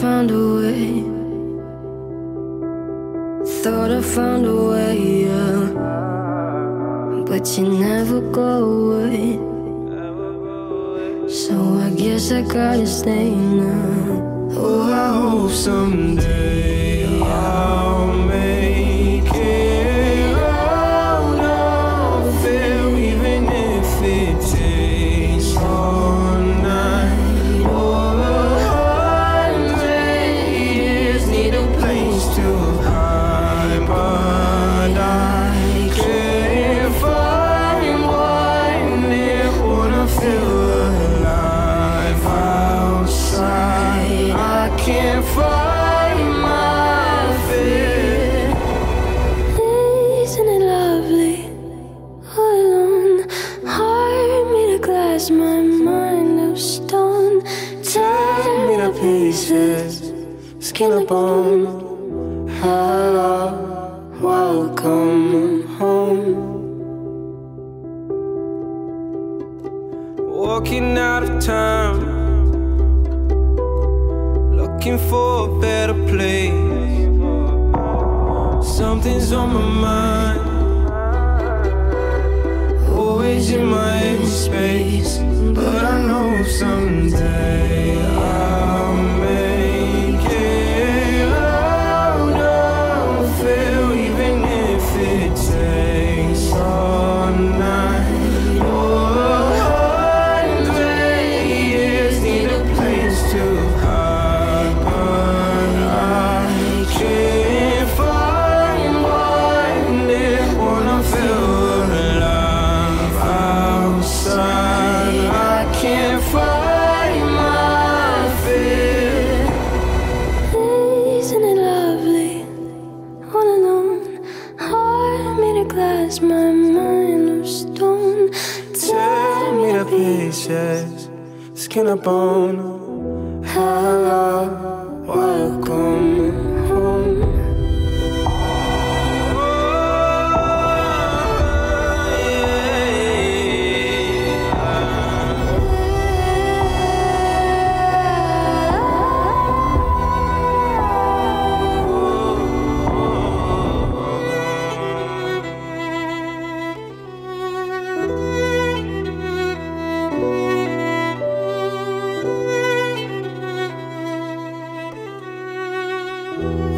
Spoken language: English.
found a way. Thought I found a way, yeah. But you never go away. So I guess I gotta stay now. Oh, I hope someday. Pieces, skin and bone. Hello, welcome home. Walking out of time, looking for a better place. Something's on my mind, always in my space. Glass, my mind of stone. Tear me to pieces, skin and bone. Hello, oh